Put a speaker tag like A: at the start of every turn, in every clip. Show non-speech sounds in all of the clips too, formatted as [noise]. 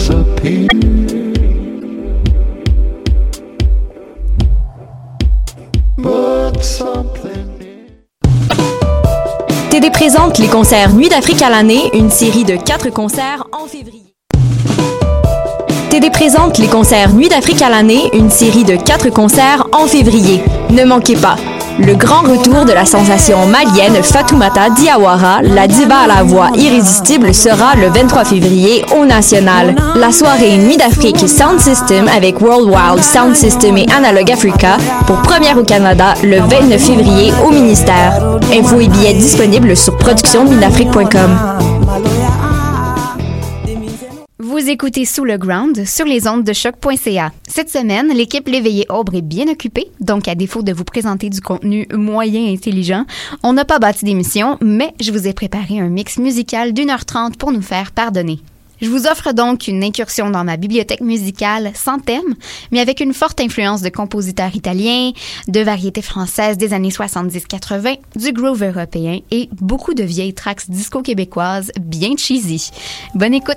A: disappear.
B: TD présente les concerts Nuit d'Afrique à l'année, une série de quatre concerts en février. TD présente les concerts Nuit d'Afrique à l'année, une série de quatre concerts en février. Ne manquez pas. Le grand retour de la sensation malienne Fatoumata Diawara, la diva à la voix irrésistible, sera le 23 février au National. La soirée Nuit d'Afrique Sound System avec World Wild Sound System et Analog Africa pour première au Canada le 29 février au ministère. Infos et billets disponibles sur productionnuitdafrique.com.
C: Vous écoutez Sous le Ground sur les ondes de choc.ca. Cette semaine, l'équipe L'éveillé Aubre est bien occupée, donc à défaut de vous présenter du contenu moyen et intelligent, on n'a pas bâti d'émission, mais je vous ai préparé un mix musical d'une heure trente pour nous faire pardonner. Je vous offre donc une incursion dans ma bibliothèque musicale sans thème, mais avec une forte influence de compositeurs italiens, de variétés françaises des années 70-80, du groove européen et beaucoup de vieilles tracks disco-québécoises bien cheesy. Bonne écoute!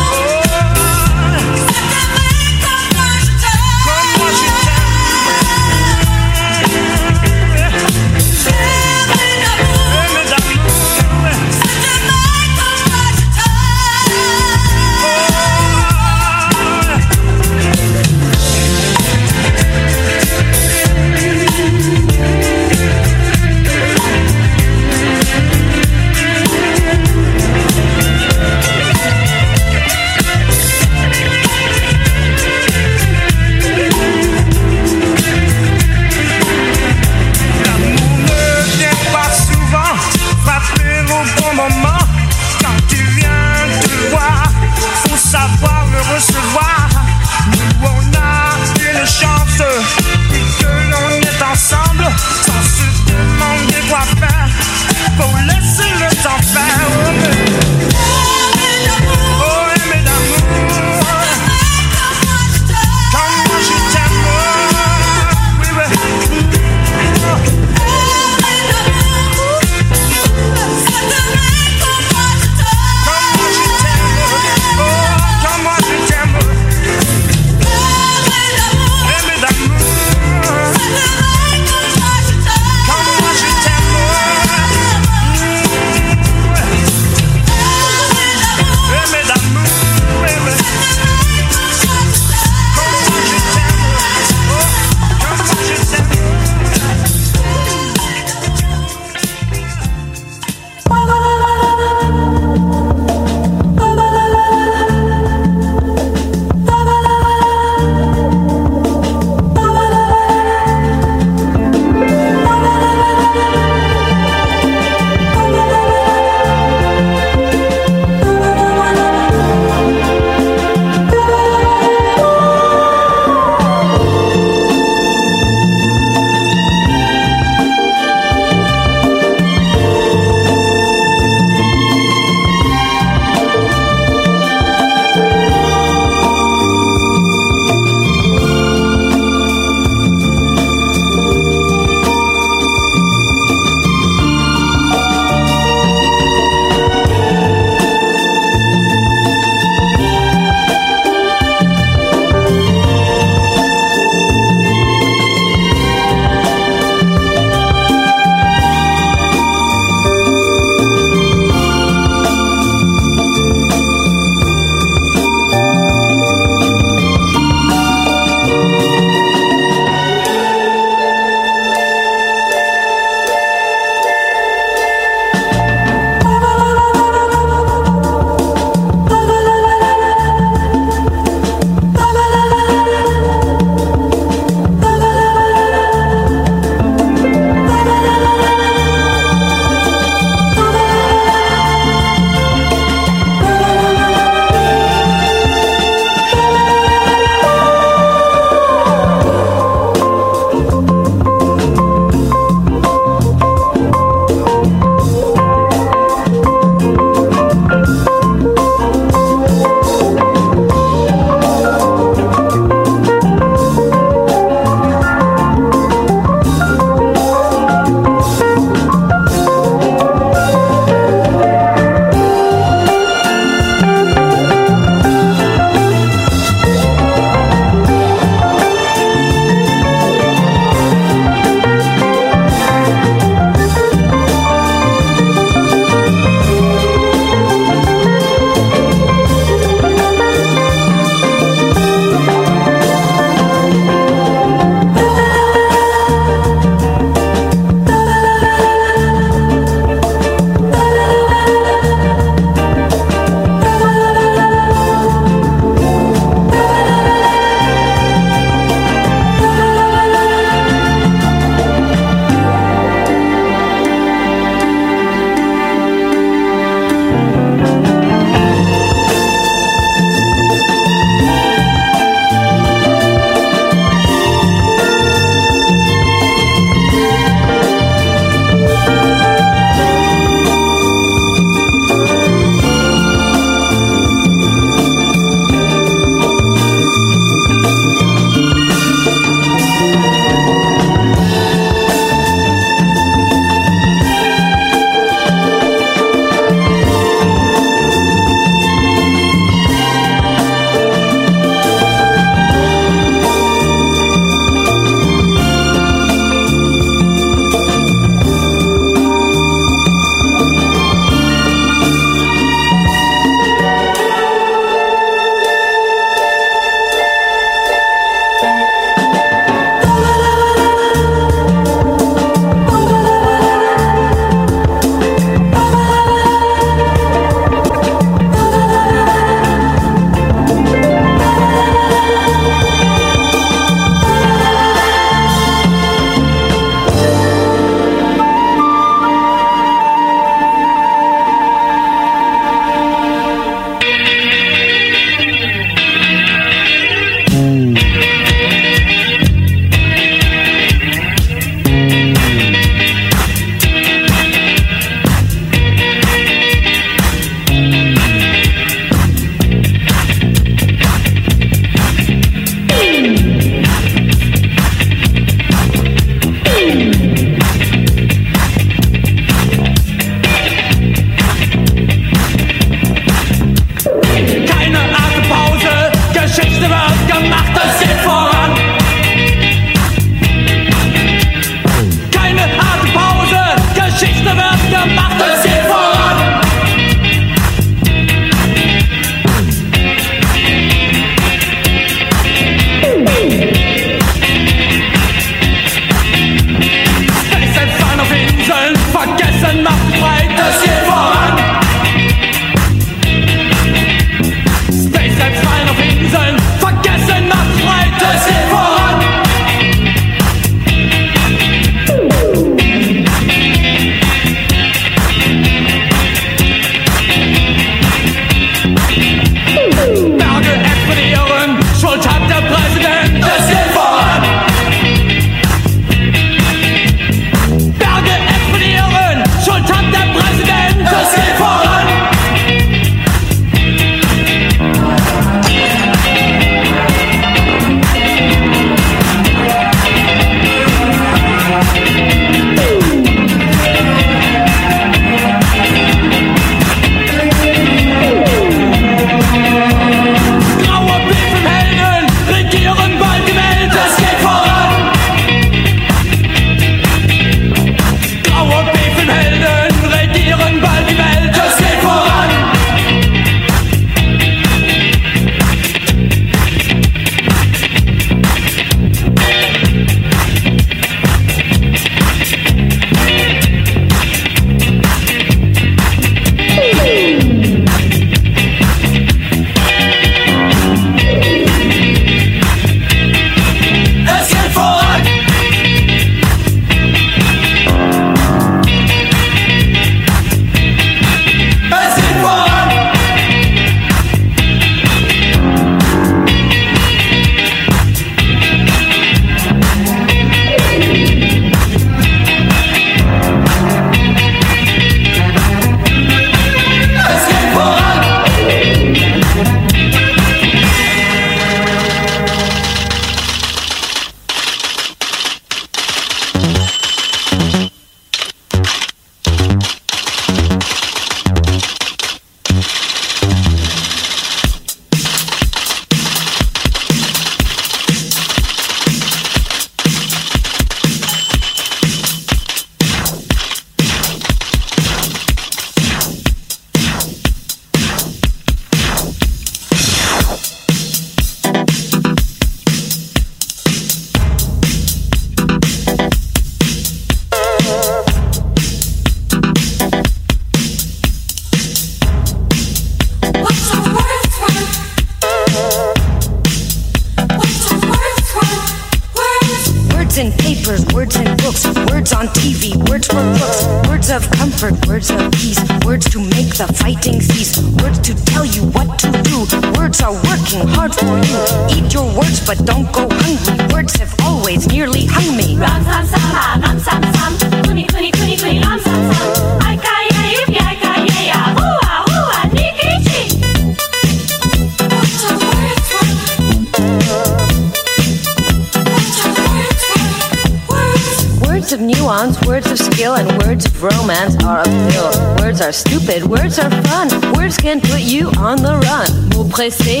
D: pressé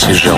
D: освежает.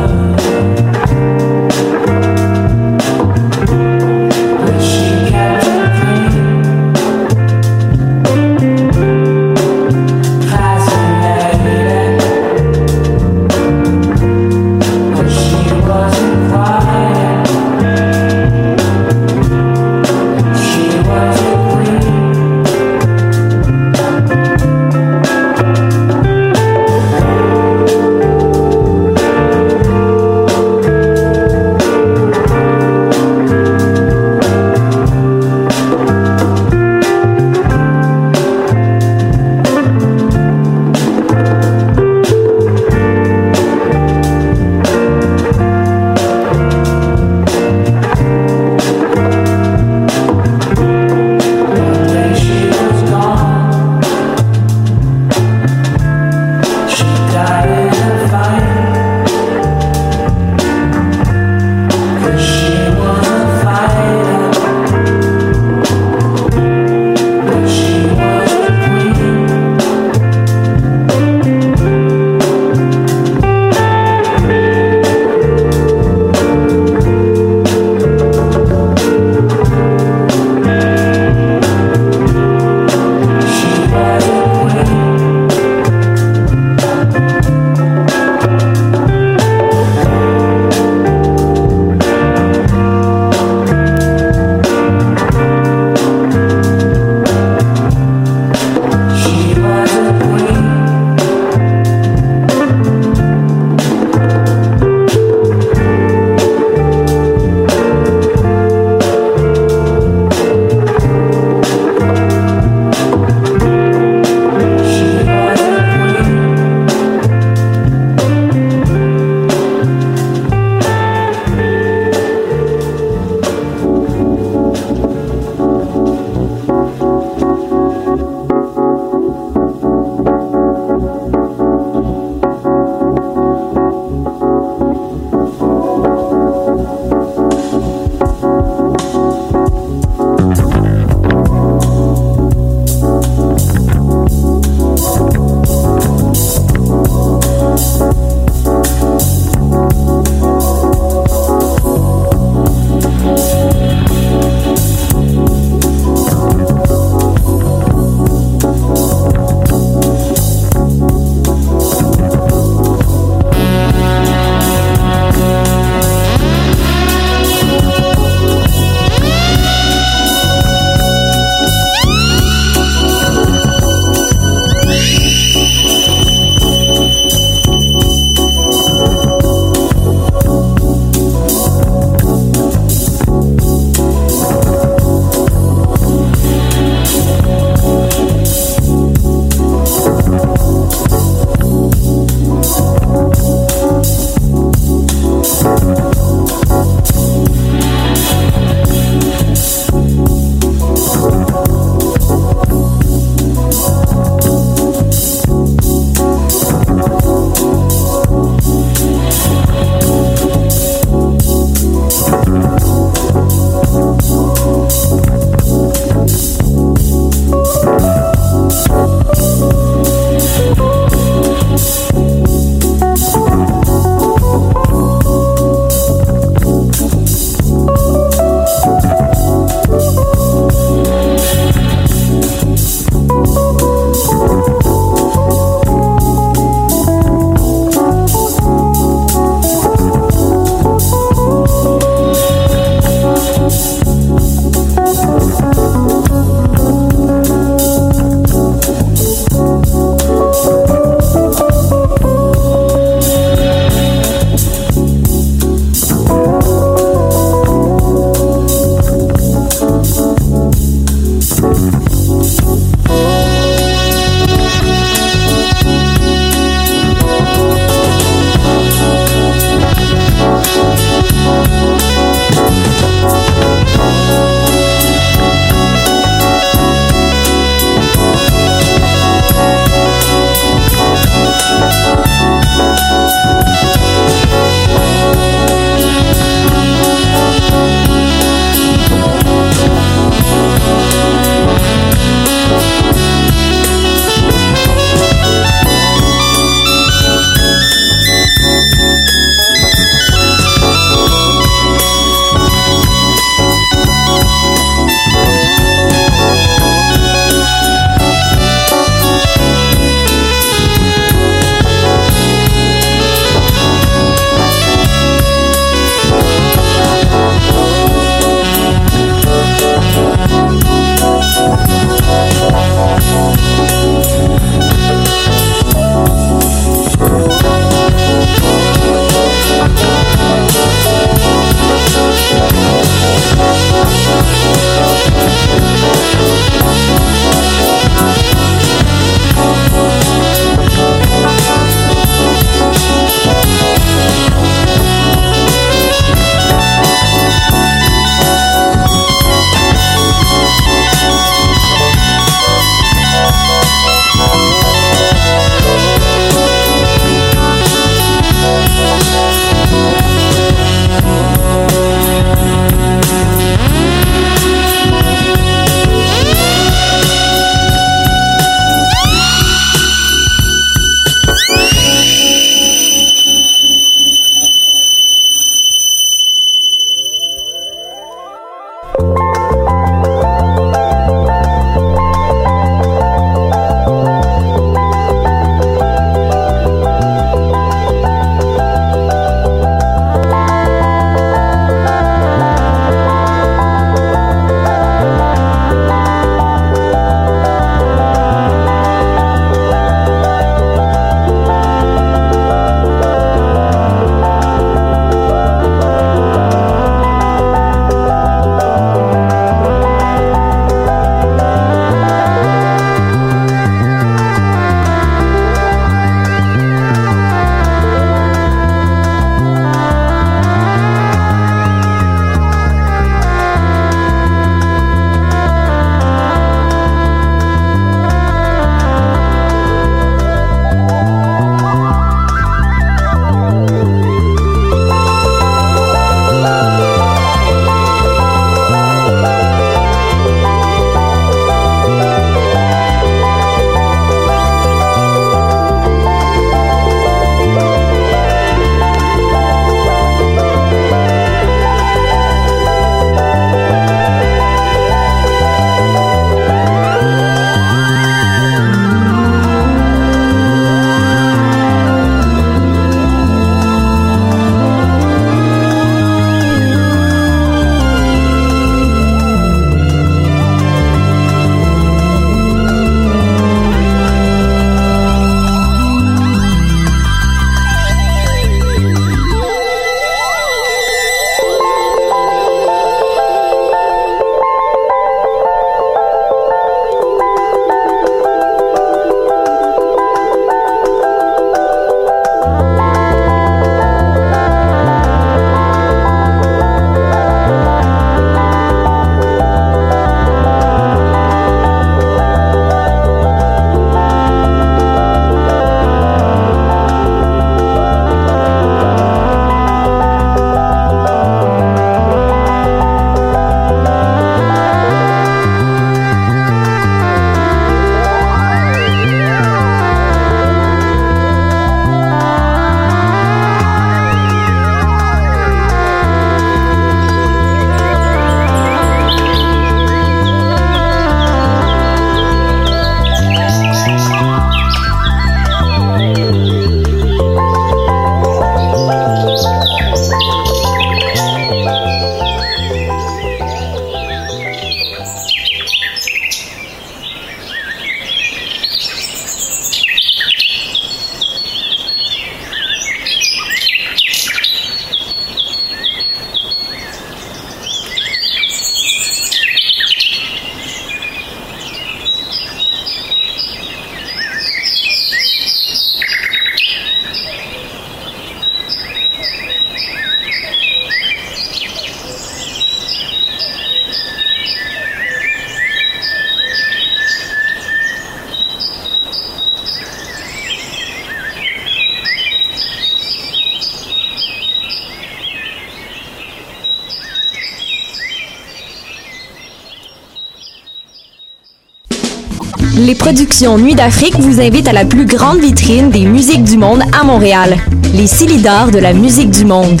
D: Nuit
B: d'Afrique vous invitent à la plus grande vitrine des musiques du monde à Montréal, les Silidars de la musique du monde.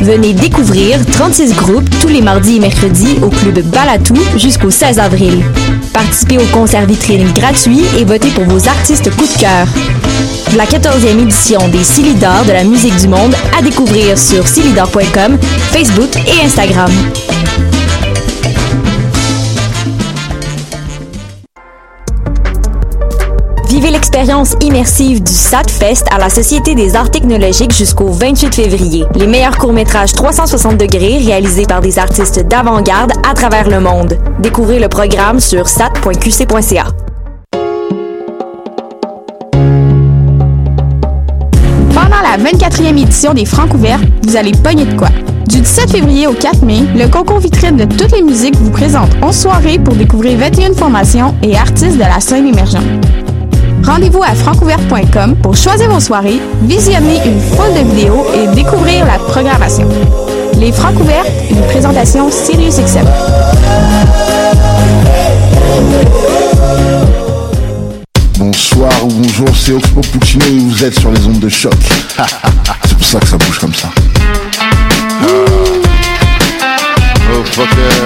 B: Venez découvrir 36 groupes tous les mardis et mercredis au club Balatou jusqu'au 16 avril. Participez au concert vitrine gratuit et votez pour vos artistes coup de cœur. La 14e édition des Silidars de la musique du monde à découvrir sur silidar.com, Facebook et Instagram. L'expérience immersive du SATFest à la Société des arts technologiques jusqu'au 28 février. Les meilleurs courts-métrages 360 degrés réalisés par des artistes d'avant-garde à travers le monde. Découvrez le programme sur sat.qc.ca.
E: Pendant la 24e édition des Francs ouverts, vous allez pogner de quoi? Du 17 février au 4 mai, le concours vitrine de toutes les musiques vous présente 11 soirées pour découvrir 21 formations et artistes de la scène émergente. Rendez-vous à francouvert.com pour choisir vos soirées, visionner une foule de vidéos et découvrir la programmation. Les Francs ouverts, une présentation SiriusXM.
F: Bonsoir ou bonjour, c'est Oxpo Puccino et vous êtes sur les ondes de choc. [laughs] c'est pour ça que ça bouge comme ça.
G: Oh fucker.